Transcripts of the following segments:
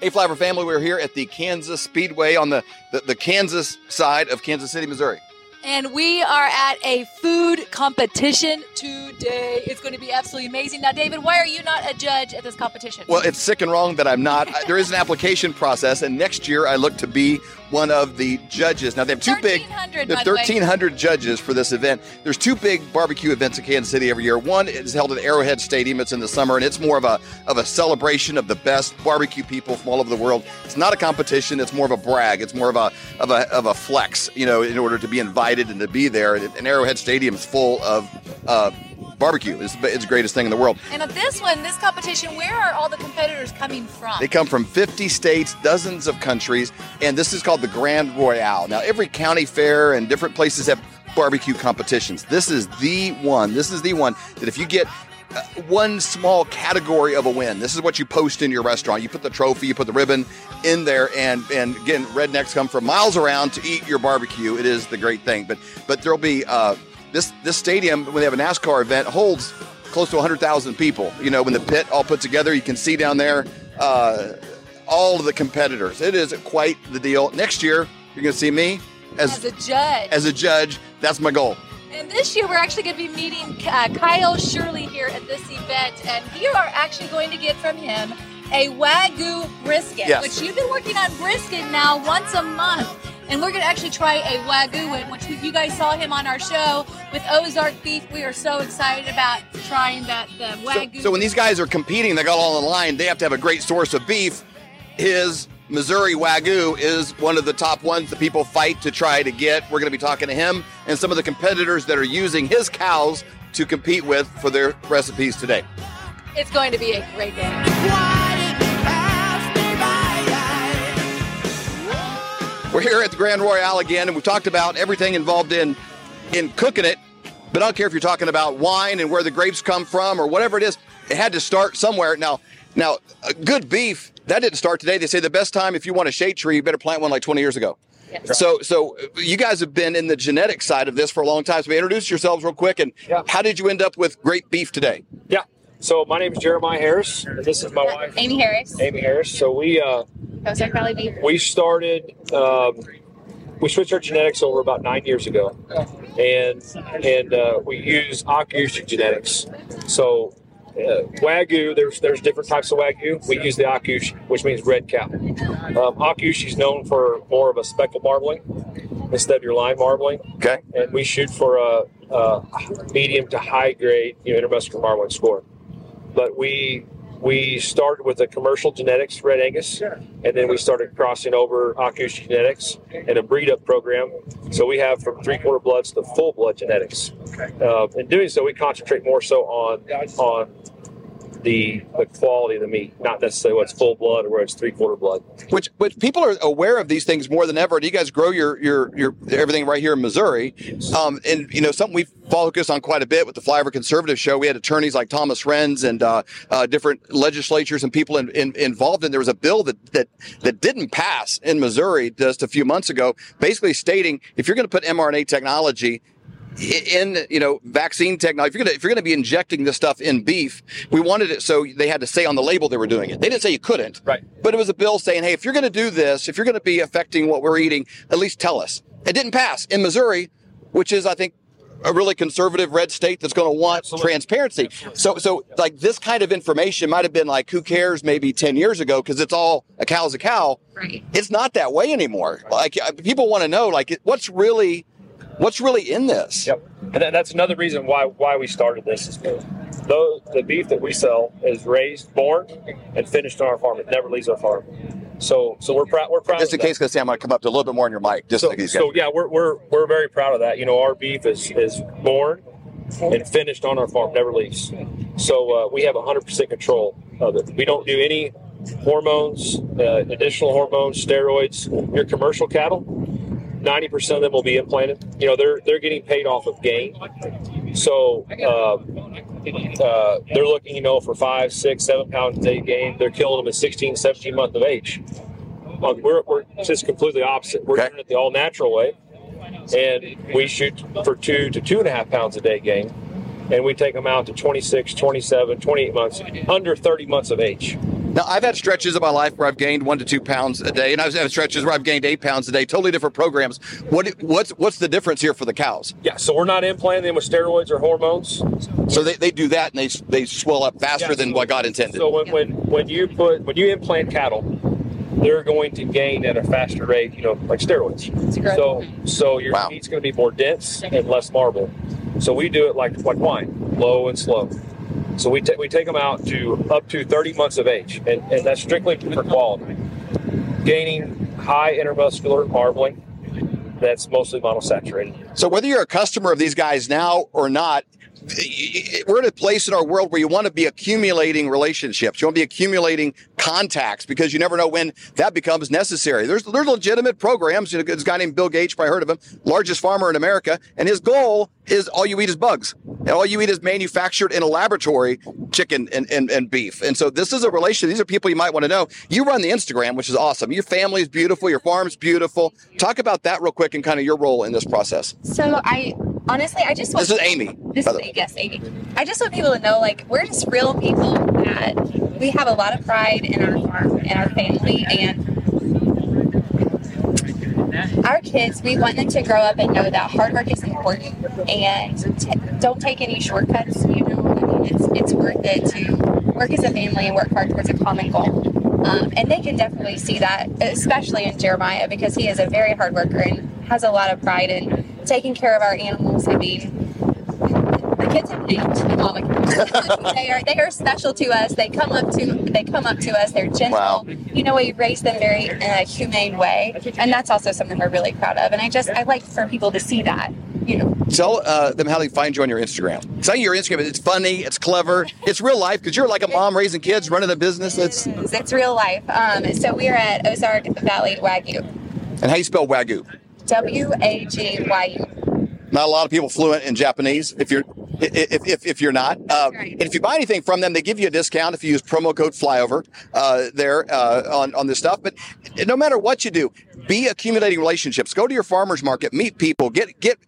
Hey, Flyover family, we're here at the Kansas Speedway on the, the, the Kansas side of Kansas City, Missouri. And we are at a food competition today. It's going to be absolutely amazing. Now, David, why are you not a judge at this competition? Well, it's sick and wrong that I'm not. there is an application process, and next year I look to be one of the judges. Now they have two big, 1,300, they have the 1,300 judges for this event. There's two big barbecue events in Kansas City every year. One is held at Arrowhead Stadium. It's in the summer, and it's more of a of a celebration of the best barbecue people from all over the world. It's not a competition. It's more of a brag. It's more of a of a of a flex. You know, in order to be invited and to be there. And Arrowhead Stadium is full of. Uh, Barbecue It's, it's the greatest thing in the world. And at this one, this competition, where are all the competitors coming from? They come from 50 states, dozens of countries, and this is called the Grand Royale. Now, every county fair and different places have barbecue competitions. This is the one. This is the one that if you get uh, one small category of a win, this is what you post in your restaurant. You put the trophy, you put the ribbon in there, and and again, rednecks come from miles around to eat your barbecue. It is the great thing. But but there'll be uh, this this stadium when they have a NASCAR event holds close to 100,000 people. You know, when the pit all put together, you can see down there uh, all of the competitors. It is quite the deal. Next year, you're going to see me as As a judge. as a judge. That's my goal. And this year, we're actually going to be meeting uh, Kyle Shirley here at this event, and you are actually going to get from him a Wagyu brisket, Yes. which you've been working on brisket now once a month. And we're going to actually try a Wagyu one, which you guys saw him on our show with Ozark Beef. We are so excited about trying that the Wagyu. so when these guys are competing, they got all on the line. They have to have a great source of beef. His Missouri Wagyu is one of the top ones that people fight to try to get. We're going to be talking to him and some of the competitors that are using his cows to compete with for their recipes today. it's going to be a great day. We're here at the Grand Royale again, and we talked about everything involved in in cooking it. But I don't care if you're talking about wine and where the grapes come from or whatever it is. It had to start somewhere. Now, now, good beef that didn't start today. They say the best time if you want a shade tree, you better plant one like 20 years ago. So, so you guys have been in the genetic side of this for a long time. So, introduce yourselves real quick, and Yeah. how did you end up with great beef today? Yeah. So my name is Jeremiah Harris, and this is my wife, Amy Harris, Amy Harris. So we uh, Ozark Valley Beef. we started um, we switched our genetics over about nine years ago, and and uh, we use Akaushi genetics. So uh, Wagyu, there's there's different types of Wagyu. We use the Akaushi, which means red cow. Um, Akaushi is known for more of a speckled marbling instead of your line marbling. Okay. and we shoot for a, a medium to high grade you know, intermuscular marbling score. But we we started with a commercial genetics red Angus, and then we started crossing over Akaushi genetics and a breed up program. So we have from three quarter bloods to full blood genetics. Uh, in doing so, we concentrate more so on on the the quality of the meat, not necessarily what's full blood or where it's three quarter blood. Which, which people are aware of these things more than ever. And you guys grow your your your everything right here in Missouri, um, and you know something we focus on quite a bit with the Flyover Conservative Show. We had attorneys like Thomas Renz and uh, uh, different legislatures and people in, in, involved. And there was a bill that that that didn't pass in Missouri just a few months ago, basically stating if you're going to put mRNA technology in you know vaccine technology if you're gonna if you're gonna be injecting this stuff in beef we wanted it so they had to say on the label they were doing it. They didn't say you couldn't. Right. but it was a bill saying hey if you're gonna do this if you're gonna be affecting what we're eating at least tell us. It didn't pass in missouri which is i think a really conservative red state that's going to want transparency. So so like this kind of information might have been like who cares maybe 10 years ago because it's all a cow's a cow. Right. it's not that way anymore. Like uh, people want to know like what's really what's really in this Yep, and that's another reason why why we started this. Is though the beef that we sell is raised, born, and finished on our farm. It never leaves our farm. So so we're proud. We're proud. Just of in case, because Sam, I come up to a little bit more in your mic. Just So, like so yeah, we're, we're we're very proud of that. You know, our beef is is born and finished on our farm, never leaves. So uh, we have 100% control of it. We don't do any hormones, uh, additional hormones, steroids. Your commercial cattle, 90% of them will be implanted. You know, they're they're getting paid off of gain. So um, uh, they're looking, you know, for five, six, seven pounds a day gain. They're killing them at 16, 17 months of age. Well, we're, we're just completely opposite. We're Okay. doing it the all natural way, and we shoot for two to two and a half pounds a day gain, and we take them out to 26, 27, 28 months, under 30 months of age. Now, I've had stretches of my life where I've gained one to two pounds a day, and I've had stretches where I've gained eight pounds a day. Totally different programs. What what's what's the difference here for the cows? Yeah, so we're not implanting them with steroids or hormones. So they, they do that and they they swell up faster Yeah, than so- what God intended. So when, when when you put when you implant cattle, they're going to gain at a faster rate, you know, like steroids. So so your Wow. meat's going to be more dense and less marble. So we do it like like wine, low and slow. So we, ta- we take them out to up to 30 months of age, and, and that's strictly for quality. Gaining high intermuscular marbling, that's mostly monosaturated. So whether you're a customer of these guys now or not, we're in a place in our world where you want to be accumulating relationships. You want to be accumulating contacts because you never know when that becomes necessary. There's there's legitimate programs. You know, there's a guy named Bill Gates, probably heard of him, largest farmer in America, and his goal is all you eat is bugs, and all you eat is manufactured in a laboratory chicken and, and, and beef. And so this is a relation. These are people you might want to know. You run the Instagram, which is awesome. Your family is beautiful. Your farm's beautiful. Talk about that real quick and kind of your role in this process. So I honestly, I just want This is Amy. This is yes, Amy. I just want people to know, like, we're just real people that we have a lot of pride in our farm and our family, and our kids. We want them to grow up and know that hard work is important, and t- don't take any shortcuts. You know, I mean, it's it's worth it to work as a family and work hard towards a common goal. Um, and they can definitely see that, especially in Jeremiah, because he is a very hard worker and has a lot of pride in taking care of our animals. I mean, the kids have names. All the kids. they are they are special to us. They come up to they come up to us. They're gentle. Wow. You know, we raise them very in a humane way, and that's also something we're really proud of. And I just I like for people to see that. You know, Tell uh, them how they find you on your Instagram. Tell your Instagram. It's funny. It's clever. It's real life because you're like a mom raising kids, running a business. It's it's, it's real life. Um, so we are at Ozark Valley Wagyu. And how you spell wagyu. W A G Y U. Not a lot of people fluent in Japanese. If you're if, if, if you're not, uh, Right. and if you buy anything from them, they give you a discount if you use promo code Flyover uh, there uh, on on this stuff. But no matter what you do, be accumulating relationships. Go to your farmers market, meet people, get get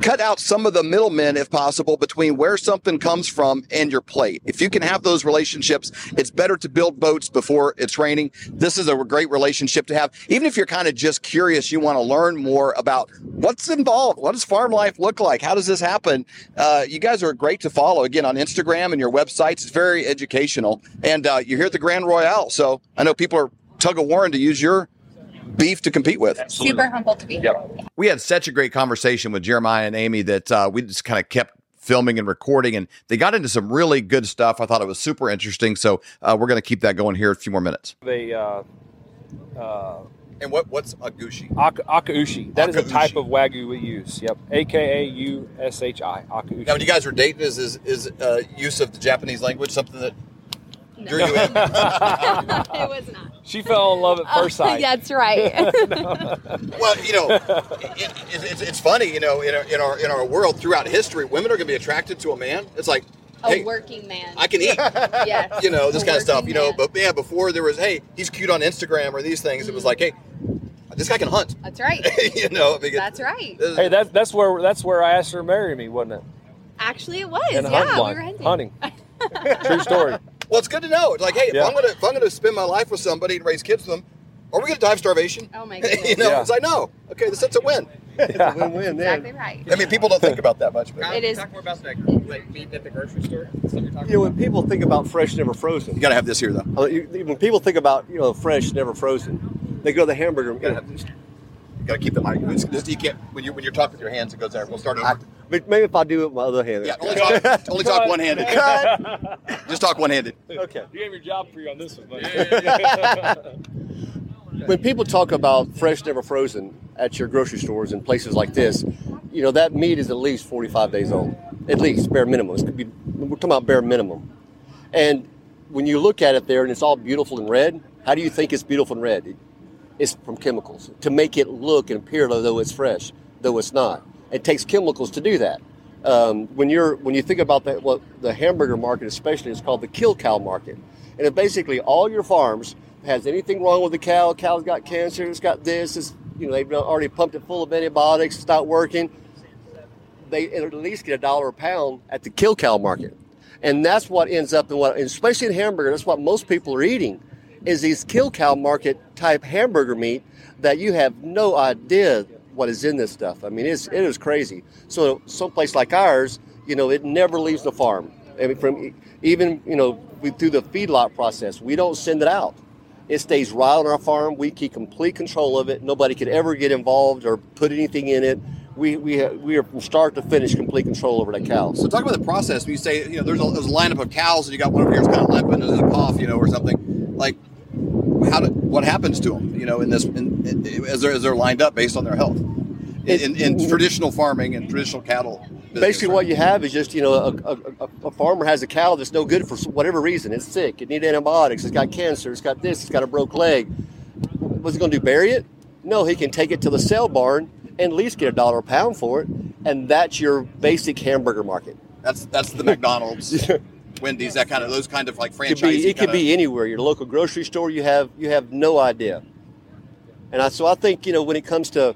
cut out some of the middlemen if possible between where something comes from and your plate. If you can have those relationships, it's better to build boats before it's raining. This is a great relationship to have. Even if you're kind of just curious, you want to learn more about what's involved. What does farm life look like? How does this happen? Uh, you guys are great to follow again on Instagram and your websites. It's very educational. And uh, you're here at the Grand Royale. So I know people are tug of war to use your beef to compete with. Super humbled to be here. Yep. We had such a great conversation with Jeremiah and Amy that uh, we just kind of kept filming and recording, and they got into some really good stuff. I thought it was super interesting. So uh, we're going to keep that going here in a few more minutes. They uh, uh, And what what's a gushi? Aka- Akaushi. That is a type of wagyu we use. Yep. A K A U S H I. Akaushi. Now, when you guys were dating, is is, is uh, use of the Japanese language something that drew you in? it was not. she fell in love at first sight. That's right. well, you know, it, it, it's, it's funny. You know, in our, in our in our world throughout history, women are going to be attracted to a man. It's like, a hey, working man. I can eat. yes. you know, this A kind of stuff. working You know, man. but yeah, before there was, hey, he's cute on Instagram or these things. It was mm. like, hey, this guy can hunt. That's right. you know, I mean, it- That's right. this- Hey, that's that's where that's where I asked her to marry me, wasn't it? Actually, it was. In a yeah, hunting we line. were hunting. hunting. True story. well, it's good to know. It's like, hey, if I'm gonna if I'm gonna spend my life with somebody and raise kids with them, are we gonna die of starvation? Oh my god. you know, Yeah. it's like no. Okay, this it's a win. Yeah. Win-win there. Exactly right. I mean, people don't think about that much, but It is. Talk more about that, like meat at the grocery store. Stuff you're talking You know, when people think about fresh, never frozen. you gotta have this here though. uh, When people think about you know fresh, never frozen, they go to the hamburger. You gotta have this. You gotta keep the mic. It's, it's, you can't when you when you're talking with your hands, it goes there. We'll start over. But maybe if I do it with my other hand. yeah, only talk, only talk one handed. Cut. Just talk one handed. Okay. You gave your job for you on this one, buddy. When people talk about fresh, never frozen at your grocery stores and places like this, you know that meat is at least 45 days old, at least bare minimum. It could be we're talking about bare minimum. And when you look at it there and it's all beautiful and red, how do you think it's beautiful and red? It's from chemicals to make it look and appear as though it's fresh, though it's not. It takes chemicals to do that. Um, when you're when you think about that, what the hamburger market especially is called the kill cow market, and it basically all your farms has anything wrong with the cow. Cow's got cancer. It's got this. It's, you know they've already pumped it full of antibiotics. It's not working. They at least get a dollar a pound at the kill cow market. And that's what ends up in what, especially in hamburger, that's what most people are eating, is these kill cow market type hamburger meat that you have no idea what is in this stuff. I mean, it's, it is crazy. So someplace like ours, you know, it never leaves the farm. I mean, from even you know we, through the feedlot process, we don't send it out. It stays right on our farm. We keep complete control of it. Nobody could ever get involved or put anything in it. We we we are from start to finish complete control over that cow. So talk about the process. When you say you know there's a, there's a lineup of cows and you got one over here that's kind of limping and there's a cough, you know, or something. Like, how do, what happens to them? You know, in this in, in, as they're as they're lined up based on their health. In, in, in traditional farming and traditional cattle. Basically, what you have is just you know a, a, a, farmer has a cow that's no good for whatever reason. It's sick. It needs antibiotics. It's got cancer. It's got this. It's got a broke leg. What's he going to do? Bury it? No, he can take it to the sale barn and at least get a dollar a pound for it, and that's your basic hamburger market. That's that's the McDonald's, Wendy's, that kind of those kind of like It franchise. could be, it could be anywhere. Your local grocery store. You have you have no idea. And I, so I think you know when it comes to,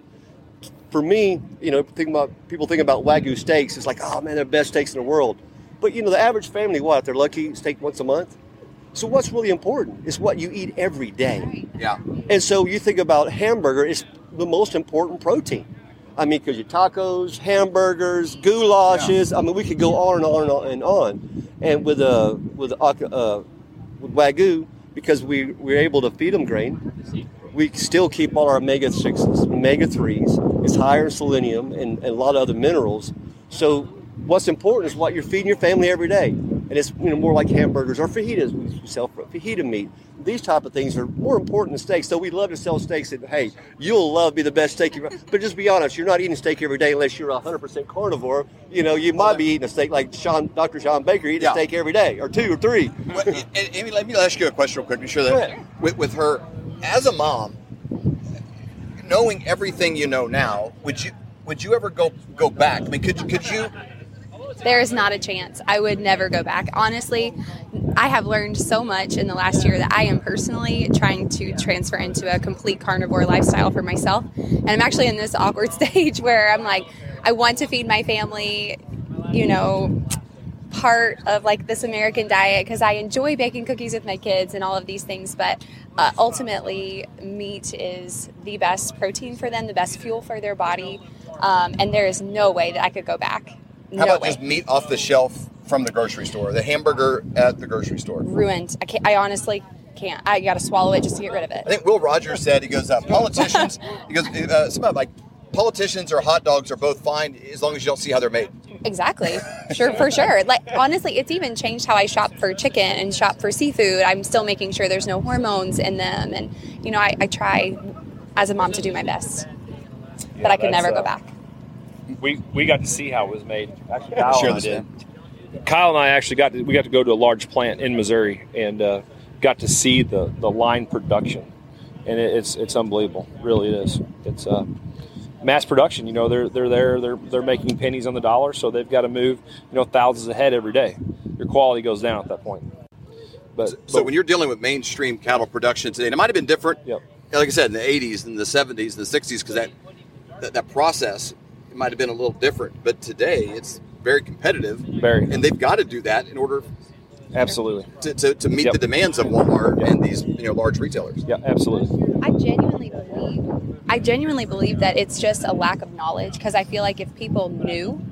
for me, you know, think about people think about wagyu steaks. It's like, oh man, they're the best steaks in the world. But you know, the average family, what they're lucky steak once a month. So what's really important is what you eat every day. Yeah. And so you think about hamburger is the most important protein. I mean, because your tacos, hamburgers, goulashes. Yeah. I mean, we could go on and on and on and on. And with uh, with uh, with wagyu, because we we're able to feed them grain, we still keep all our omega sixes, omega threes. It's higher in selenium and, and a lot of other minerals. So what's important is what you're feeding your family every day. And it's you know more like hamburgers or fajitas. We sell fajita meat. These type of things are more important than steaks. So we love to sell steaks that hey, you'll love be the best steak. You've, but just be honest, you're not eating steak every day unless you're 100% carnivore. You know, you might be eating a steak like Sean, Dr. Sean Baker eating Yeah. a steak every day or two or three. Well, and- and Amy, let me ask you a question real quick. Be sure that with, with her, as a mom, knowing everything you know now, would you would you ever go go back? I mean, could could you? There is not a chance. I would never go back. Honestly, I have learned so much in the last year that I am personally trying to transfer into a complete carnivore lifestyle for myself. And I'm actually in this awkward stage where I'm like, I want to feed my family, you know, part of like this American diet because I enjoy baking cookies with my kids and all of these things. But uh, ultimately, meat is the best protein for them, the best fuel for their body. Um, and there is no way that I could go back. No How about way. just meat off the shelf from the grocery store, the hamburger at the grocery store? ruined. I can't. I honestly can't. I got to swallow it just to get rid of it. I think Will Rogers said he goes, uh, politicians. he goes, uh, something like politicians or hot dogs are both fine as long as you don't see how they're made. Exactly. Sure, for sure. Like honestly, it's even changed how I shop for chicken and shop for seafood. I'm still making sure there's no hormones in them, and you know, I, I try as a mom to do my best, but I could never uh, go back. we we got to see how it was made. Actually, Kyle Share and I did. Kyle and I actually got to, we got to go to a large plant in Missouri and uh, got to see the, the line production, and it, it's it's unbelievable. Really, it is. It's uh, mass production. You know, they're they're there. They're they're making pennies on the dollar, so they've got to move you know thousands ahead every day. Your quality goes down at that point. But, So but when you're dealing with mainstream cattle production today, and it might have been different, Yep. like I said, in the 80s and the 70s and the 60s, because that, that that process it might have been a little different. But today, it's very competitive, Very. and they've got to do that in order absolutely, to, to, to meet Yep. the demands of Walmart Yep. and these you know large retailers. yeah, absolutely. I genuinely believe. I genuinely believe that it's just a lack of knowledge because I feel like if people knew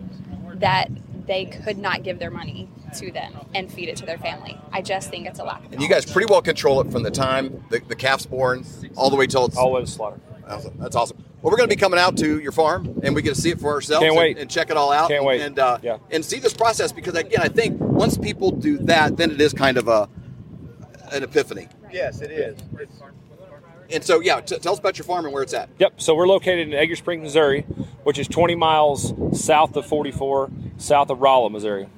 that they could not give their money to them and feed it to their family, I just think it's a lack of. And you guys pretty well control it from the time the, the calf's born all the way till it's All the slaughter. Awesome. That's awesome. Well, we're going to be coming out to your farm, and we get to see it for ourselves. Can't and- wait. And, check it all out. Can't and, wait. And uh, Yeah. and see this process because again, I think once people do that, then it is kind of a an epiphany. Yes, it is. And so, yeah, t- tell us about your farm and where it's at. Yep. So we're located in Edgar Springs, Missouri, which is 20 miles south of 44, south of Rolla, Missouri.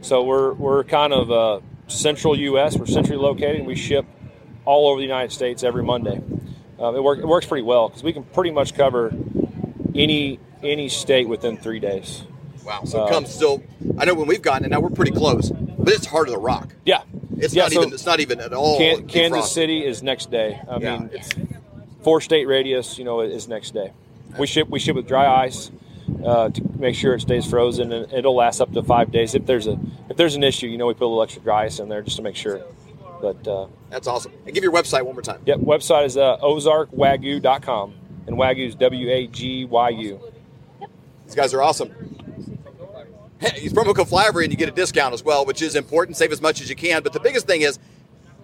So we're we're kind of uh, central U.S. We're centrally located. and We ship all over the United States every Monday. Um, it, work, it works pretty well because we can pretty much cover any any state within three days. Wow. So it comes still. I know when we've gotten it now, we're pretty close, but it's heart of the rock. Yeah. It's Yeah, not so even. It's not even at all. Can, Kansas. City is next day. I Yeah, mean, it's- four state radius, you know, is next day. We ship we ship with dry ice uh, to make sure it stays frozen, and it'll last up to five days. If there's a if if there's an issue, you know, we put a little extra dry ice in there just to make sure. But uh, That's awesome. And give your website one more time. yep, website is uh, ozarkwagyu.com, and wagyu is W A G Y U. These guys are awesome. Hey, use promo code Flyover and you get a discount as well, which is important. Save as much as you can. But the biggest thing is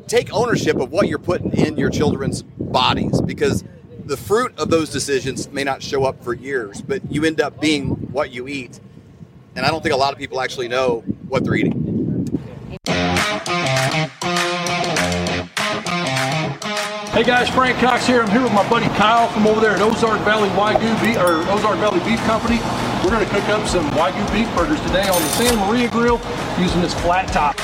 take ownership of what you're putting in your children's bodies because the fruit of those decisions may not show up for years, but you end up being what you eat. And I don't think a lot of people actually know what they're eating. Hey guys, Frank Cox here. I'm here with my buddy Kyle from over there at Ozark Valley Wagyu Beef or Ozark Valley Beef Company. We're going to cook up some Wagyu beef burgers today on the Santa Maria grill using this flat top.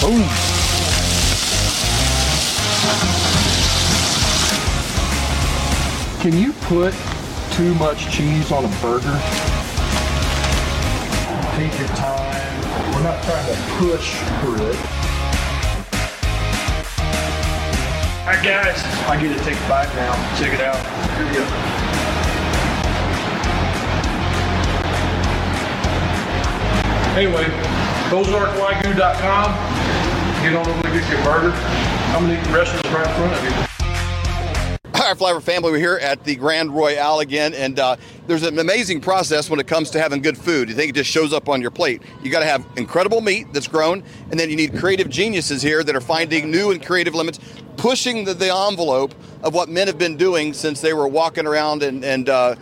Boom. Can you put too much cheese on a burger? Take your time. We're not trying to push through it. All right, guys. I get to take a bite now. Check it out. Here we go. Anyway, ozarkwagyu.com. Get on over there, get your burger. I'm gonna eat the rest of this right in front of you. Right, Flyover family, we're here at the Grand Royale again, and uh, there's an amazing process when it comes to having good food. You think it just shows up on your plate. You got to have incredible meat that's grown, and then you need creative geniuses here that are finding new and creative limits, pushing the, the envelope of what men have been doing since they were walking around and, and uh,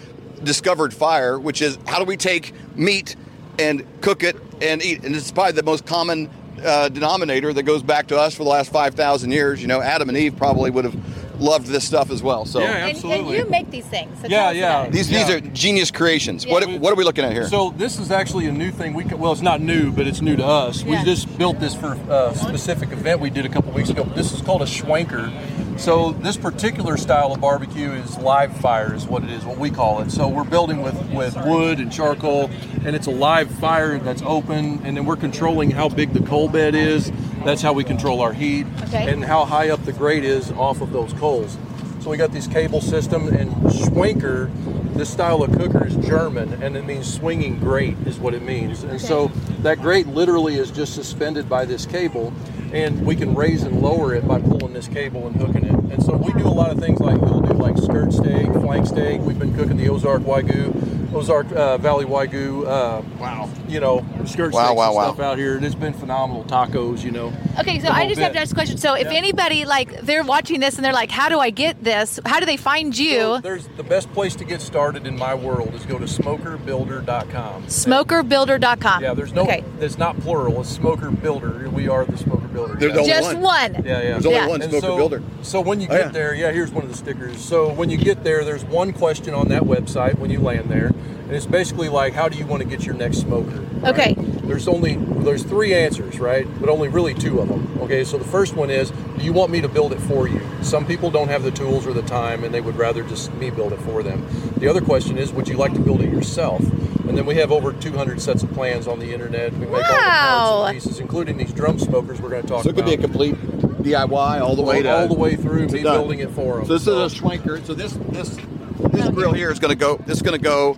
discovered fire, which is how do we take meat and cook it and eat? And it's probably the most common uh, denominator that goes back to us for the last 5,000 years. You know, Adam and Eve probably would have loved this stuff as well. So. Yeah, And, and you make these things. So Yeah, tell us yeah. These these are genius creations. Yeah. What what are we looking at here? So this is actually a new thing. We co- well, it's not new, but it's new to us. Yeah. We just built this for a specific event we did a couple weeks ago. This is called a schwenker. So this particular style of barbecue is live fire, is what it is, what we call it. So we're building with with wood and charcoal, and it's a live fire that's open, and then we're controlling how big the coal bed is. That's how we control our heat Okay. and how high up the grate is off of those coals. So we got these cable system and schwenker. This style of cooker is German, and it means swinging grate is what it means. And so that grate literally is just suspended by this cable, and we can raise and lower it by pulling this cable and hooking it. And so we do a lot of things like we'll do like skirt steak, flank steak. We've been cooking the Ozark Wagyu, Ozark uh, Valley Wagyu. Uh, wow, you know, skirt Wow, wow, wow. stuff out here. and It's been phenomenal. Tacos, you know. Okay, so I whole just have to ask a question. So if Yeah. anybody like they're watching this and they're like, "How do I get this? How do they find So you?" there's the best place to get started in my world is go to smokerbuilder.com. Smokerbuilder.com. Yeah, there's no. Okay, It's not plural. It's smoker builder. We are the smoker builder. They're yeah. only just one. one. Yeah, yeah. There's only Yeah. one And smoker so, builder. So when you Oh, get yeah. there, yeah, here's one of the stickers. So when you get there, there's one question on that website when you land there, and it's basically like, how do you want to get your next smoker? right? Okay. There's only there's three answers, right? But only really two of them. Okay. So the first one is, do you want me to build it for you? Some people don't have the tools or the time, and they would rather just me build it for them. The other question is, would you like to build it yourself? And then we have over 200 sets of plans on the internet. We make all the Wow. parts and pieces, including these drum smokers we're going to talk So it could about be a complete DIY all the way all, to all the way through me done. building it for them. So this is a schwenker. So this this this grill here is going to go. This is going to go.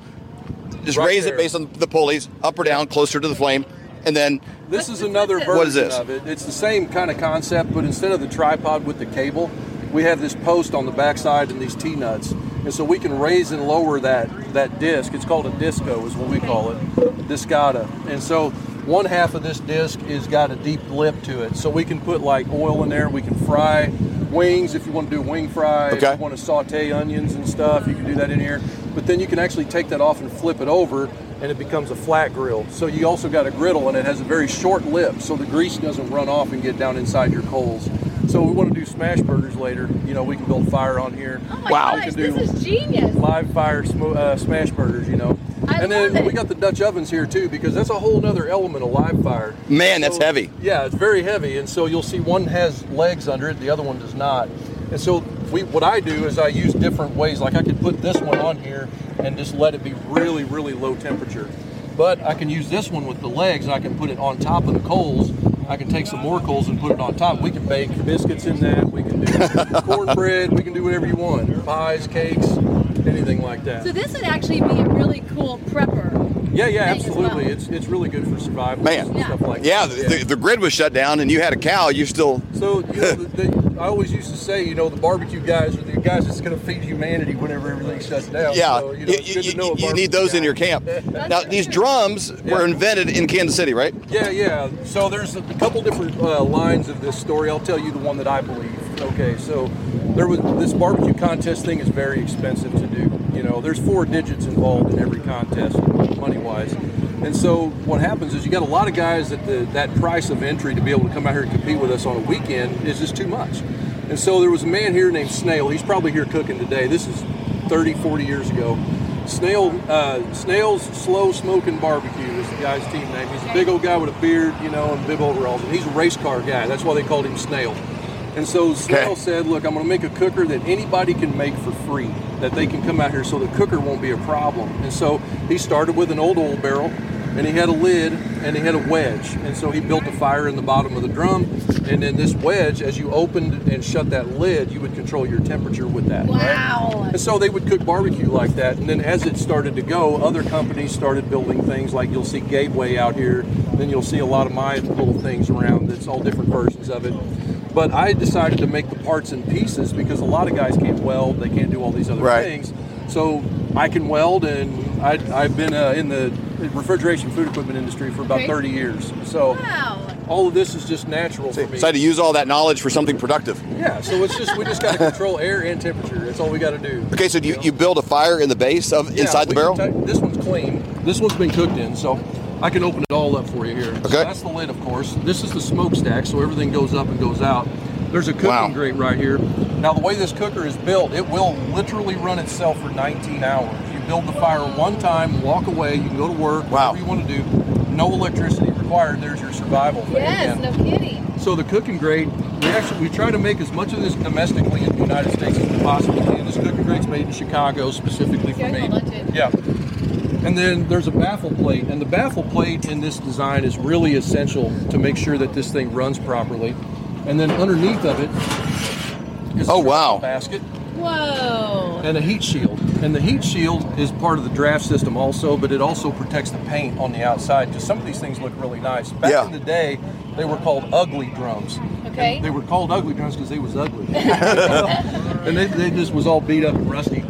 Just Right raise there. it based on the pulleys, up or down, closer to the flame, and then this is another version What is this? of it. It's the same kind of concept, but instead of the tripod with the cable, we have this post on the backside and these T nuts, and so we can raise and lower that that disc. It's called a disco, is what we call it, a discada. And so one half of this disc is got a deep lip to it, so we can put like oil in there. We can fry wings if you want to do wing fry. If Okay. you want to saute onions and stuff, you can do that in here. But then you can actually take that off and flip it over, and it becomes a flat grill. So you also got a griddle, and it has a very short lip, so the grease doesn't run off and get down inside your coals. So we want to do smash burgers later. You know, we can build fire on here. Oh my Wow. gosh, this is genius. live fire smo- uh, smash burgers. You know, I and then it. we got the Dutch ovens here too, because that's a whole other element of live fire. Man, that's heavy. Yeah, it's very heavy, and so you'll see one has legs under it, the other one does not. And so we, what I do is I use different ways. Like I could put this one on here and just let it be really, really low temperature. But I can use this one with the legs. I can put it on top of the coals. I can take some more coals and put it on top. We can bake biscuits in that. We can do cornbread. We can do whatever you want. Pies, cakes, anything like that. So this would actually be a really cool prepper. Yeah, yeah, absolutely. well. It's it's really good for survival. Man. and stuff like Yeah, the, the grid was shut down, and you had a cow. You still So you know, the, the, I always used to say, you know, the barbecue guys are the guys that's going to feed humanity whenever everything shuts down. Yeah, so, you, know, you, it's good to you- you need those in your camp. Now, these drums were invented in Kansas City, right? Yeah, yeah. So there's a couple different uh, lines of this story. I'll tell you the one that I believe. Okay, so there was this barbecue contest thing is very expensive to do. You know, there's four digits involved in every contest, money wise. And so what happens is you got a lot of guys that the that price of entry to be able to come out here and compete with us on a weekend is just too much. And so there was a man here named Snail. He's probably here cooking today. This is 30, 40 years ago. Snail, uh, Snail's Slow Smoking Barbecue is the guy's team name. He's a big old guy with a beard, you know, and bib overalls. And he's a race car guy. That's why they called him Snail. And so Snail Okay. said, "Look, I'm going to make a cooker that anybody can make for free. That they can come out here, so the cooker won't be a problem." And so he started with an old oil barrel, and he had a lid, and he had a wedge. And so he built a fire in the bottom of the drum, and then this wedge, as you opened and shut that lid, you would control your temperature with that. right? Wow. And so they would cook barbecue like that. And then as it started to go, other companies started building things like you'll see Gateway out here. Then you'll see a lot of my little things around that's all different versions of it. But I decided to make the parts in pieces because a lot of guys can't weld, they can't do all these other Right. things. So I can weld, and I, I've been uh, in the refrigeration food equipment industry for about Okay. 30 years. So Wow. all of this is just natural for me. So I had to use all that knowledge for something productive. Yeah, so it's just we just got to control air and temperature. That's all we got to do. Okay, so do you, you build a fire in the base of Yeah, inside the barrel? ta- this one's clean. This one's been cooked in, so I can open it all up for you here. So Okay. that's the lid, of course. This is the smokestack, so everything goes up and goes out. There's a cooking Wow. grate right here. Now, the way this cooker is built, it will literally run itself for 19 hours. You build the fire one time, walk away, you can go to work, Wow. whatever you want to do. No electricity required. There's your survival Yes, again. no kidding. So the cooking grate, we actually we try to make as much of this domestically in the United States as we possibly can. This cooking grate's made in Chicago specifically for me. Yeah. And then there's a baffle plate, and the baffle plate in this design is really essential to make sure that this thing runs properly. And then underneath of it is a Oh, wow. basket Whoa. and a heat shield. And the heat shield is part of the draft system also, but it also protects the paint on the outside because some of these things look really nice. Back Yeah. in the day, they were called ugly drums. Okay. And they were called ugly drums because they was ugly. and they, they just was all beat up and rusty.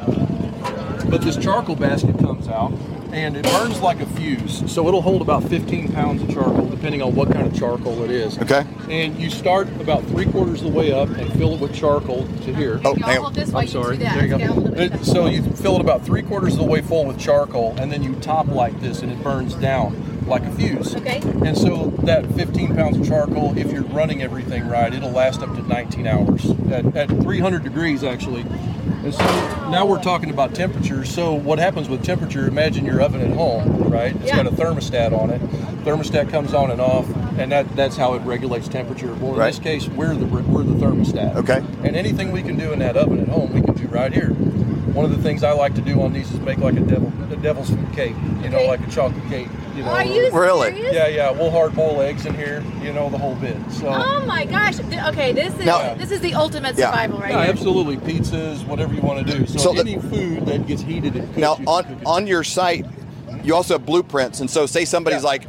But this charcoal basket comes out and it burns like a fuse. So it'll hold about 15 pounds of charcoal depending on what kind of charcoal it is. Okay. And you start about three quarters of the way up and fill it with charcoal to here. Oh, hang on. this while I'm sorry. do. There you Okay, I'll hold go. it. It- so you fill it about three quarters of the way full with charcoal, and then you top light this, and it burns down like a fuse. Okay. And so that 15 pounds of charcoal, if you're running everything right, it'll last up to 19 hours at, at 300 degrees actually. And so now we're talking about temperature. So what happens with temperature? Imagine your oven at home, right? It's Yeah. got a thermostat on it. Thermostat comes on and off, and that, that's how it regulates temperature. Well, in Right. this case, we're the we're the thermostat. Okay. And anything we can do in that oven at home, we can do right here. One of the things I like to do on these is make like a devil, a devil's food cake. You know, Okay. like a chocolate cake. You know. Are you Really? serious? Yeah, yeah. We'll hard boil eggs in here. You know, the whole bit. So. Oh my gosh. Okay, this is Now- this is the ultimate Yeah. survival right yeah, here. absolutely. Pizzas, whatever you want to do. So, So the- any food that gets heated and cooked. Now, you on cook it. on your site, you also have blueprints, and so say somebody's Yeah. like,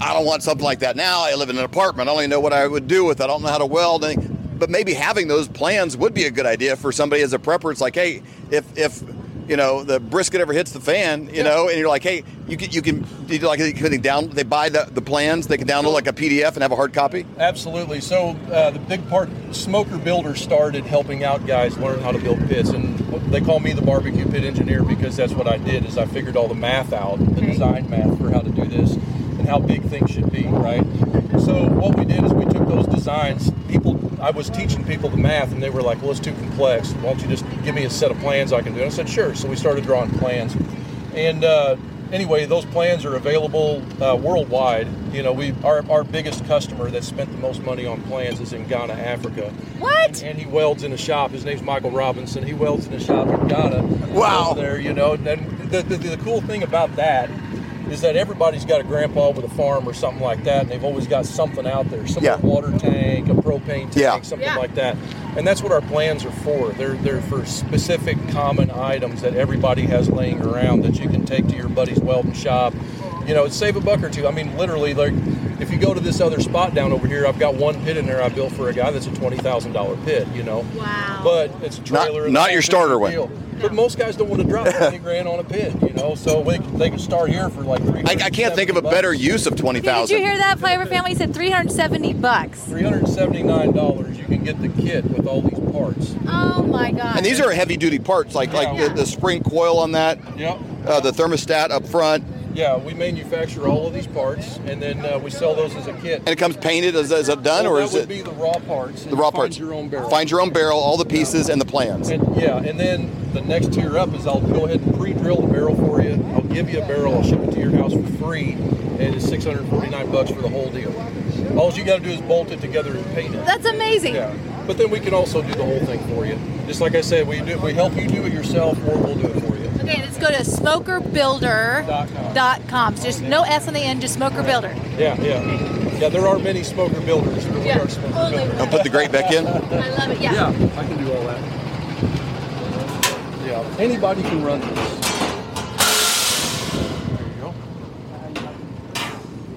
I don't want something like that now. I live in an apartment. I don't even know what I would do with it. I don't know how to weld. anything." But maybe having those plans would be a good idea for somebody as a prepper. It's like, hey, if if you know the brisket ever hits the fan, you Yeah. know, and you're like, hey, you can you can you do like can they down they buy the, the plans, they can download like a PDF and have a hard copy. Absolutely. So uh, the big part, Smoker Builder started helping out guys learn how to build pits, and they call me the barbecue pit engineer because that's what I did. Is I figured all the math out, the Okay. design math for how to do this, and how big things should be, right? So what we did is we took those designs. People, I was teaching people the math, and they were like, "Well, it's too complex. Why don't you just give me a set of plans I can do?" And I said, "Sure." So we started drawing plans, and. Uh, Anyway, those plans are available uh, worldwide. You know, we our, our biggest customer that spent the most money on plans is in Ghana, Africa. What? And he welds in a shop. His name's Michael Robinson. He welds in a shop in Ghana. Wow. There, you know. And the, the, the cool thing about that is that everybody's got a grandpa with a farm or something like that, and they've always got something out there, some Yeah. water tank, a propane tank, Yeah. something Yeah. like that. And that's what our plans are for. They're they're for specific common items that everybody has laying around that you can take to your buddy's welding shop. You know, save a buck or two. I mean, literally, like if you go to this other spot down over here, I've got one pit in there I built for a guy that's a twenty thousand dollar pit. You know, Wow. but it's a trailer. and not your starter one. Deal. But most guys don't want to drop twenty grand on a pit, you know. So they, they can start here for like three. I, I can't think of a better use of twenty Did you hear that, Flyover Family? He said 370 bucks. Three hundred seventy nine dollars. You can get the kit with all these parts. Oh my God. And these are heavy duty parts, like like Yeah. the, the spring coil on that, Yep. uh, the thermostat up front, Yeah, we manufacture all of these parts, and then uh, we sell those as a kit. and it comes painted. Is, is it done, Well, or that is would it be the raw parts? the raw find parts? Your own barrel. Find your own barrel, all the pieces, and the plans. And yeah, and then the next tier up is I'll go ahead and pre-drill the barrel for you. I'll give you a barrel. I'll ship it to your house for free, and it's 649 bucks for the whole deal. All you got to do is bolt it together and paint it. That's amazing. Yeah, but then we can also do the whole thing for you. Just like I said, we do we help you do it yourself, or we'll do it for you. Okay, let's go to smokerbuilder.com. So just no S on the end, just smoker builder. Yeah, yeah, yeah. There are many smoker builders, but we Yeah, are smoker only builders. I'll put the grate back in. I love it. Yeah. Yeah, I can do all that. Yeah, anybody can run this. There you go.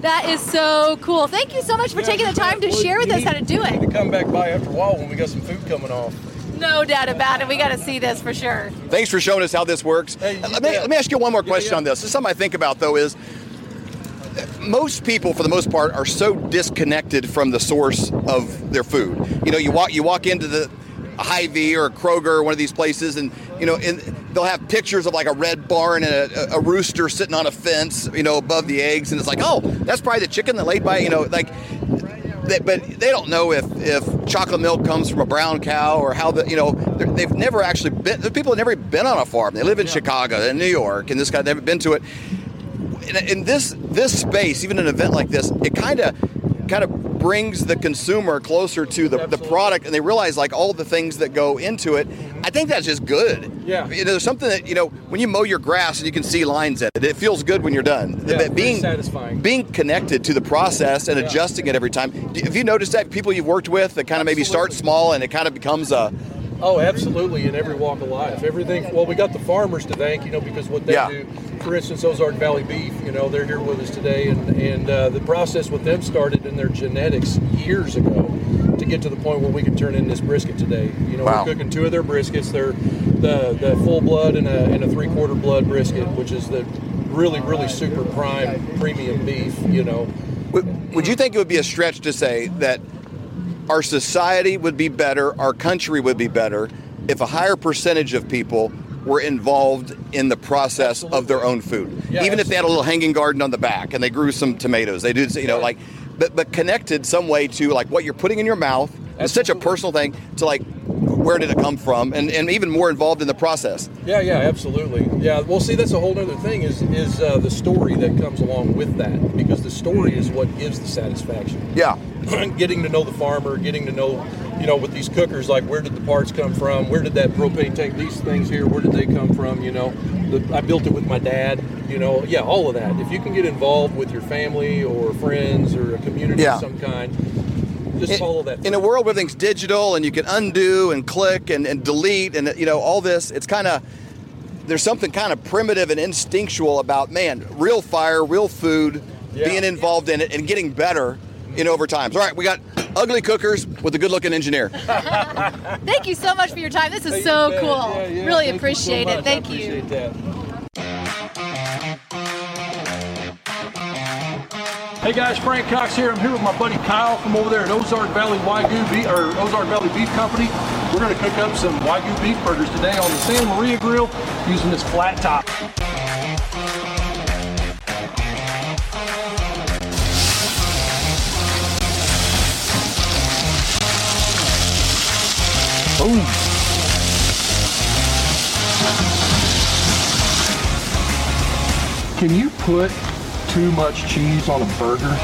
That is so cool. Thank you so much for Yeah, taking the time to. Well, share with us need- how to do you need it. to come back by after a while when we got some food coming off. No doubt about it. We got to see this for sure. Thanks for showing us how this works. Hey, let, me, let me ask you one more question yeah. on this. This is something I think about though is most people for the most part are so disconnected from the source of their food. You know, you walk you walk into the Hy-Vee or Kroger or one of these places and you know and they'll have pictures of like a red barn and a, a rooster sitting on a fence, you know, above the eggs and it's like, "Oh, that's probably the chicken that laid by, you know, like they, but they don't know if, if chocolate milk comes from a brown cow or how the you know they've never actually been. The people have never been on a farm. They live in Chicago and New York, and this guy never been to it. In, in this this space, even an event like this, it kind of kind of brings the consumer closer to the, the product, and they realize like all the things that go into it. I think that's just good. Yeah. you know, there's something that you know when you mow your grass and you can see lines in it. It feels good when you're done. Yeah, But being satisfying. being connected to the process and Yeah. adjusting it every time. Have you noticed that people you've worked with that kind of maybe start small and it kind of becomes a Oh, absolutely, in every walk of life. Everything. Well, we got the farmers to thank, you know, because what they Yeah. do. For instance, Ozark Valley Beef, you know, they're here with us today, and and uh, the process with them started in their genetics years ago to get to the point where we can turn in this brisket today. You know, Wow. we're cooking two of their briskets. They're the the full blood and a and a three quarter blood brisket, which is the really really super prime premium beef. You know. Would, would you think it would be a stretch to say that our society would be better, our country would be better, if a higher percentage of people were involved in the process of their own food? Yeah, Even if they had a little hanging garden on the back and they grew some tomatoes, they did, you know, like, but, but connected some way to like what you're putting in your mouth. It's such a personal thing to like, where did it come from? And, and even more involved in the process. Yeah, yeah, absolutely. Yeah, well, see, that's a whole other thing is is uh, the story that comes along with that because the story is what gives the satisfaction. Yeah. getting to know the farmer, getting to know, you know, with these cookers, like where did the parts come from? Where did that propane tank? These things here, where did they come from? You know, the, I built it with my dad. You know, yeah, all of that. If you can get involved with your family or friends or a community Yeah. of some kind, just follow that. in a world where everything's digital and you can undo and click and, and delete and you know all this it's kind of there's something kind of primitive and instinctual about man real fire real food Yeah. being involved in it and getting better in over time all right we got ugly cookers with a good looking engineer Thank you so much for your time. This is Hey, so you cool. Yeah, yeah, really thank you so appreciate much. it. I Thank you. that. Hey guys, Frank Cox here. I'm here with my buddy Kyle from over there at Ozark Valley Wagyu Beef or Ozark Valley Beef Company. We're going to cook up some Wagyu beef burgers today on the Santa Maria grill using this flat top. Boom. Can you put too much cheese on a burger?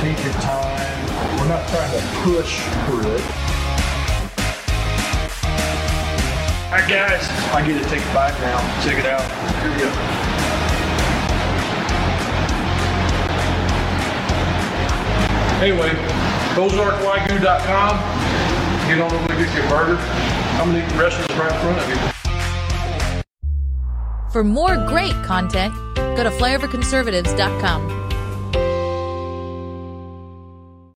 Take your time. We're not trying to push through it. All right, guys. I get to take a bite now. Check it out. Here we go. Anyway, OzarkWagyu.com. Get on over and get your burger. I'm gonna eat the rest of this right in front of you. For more great content, go to flyoverconservatives.com.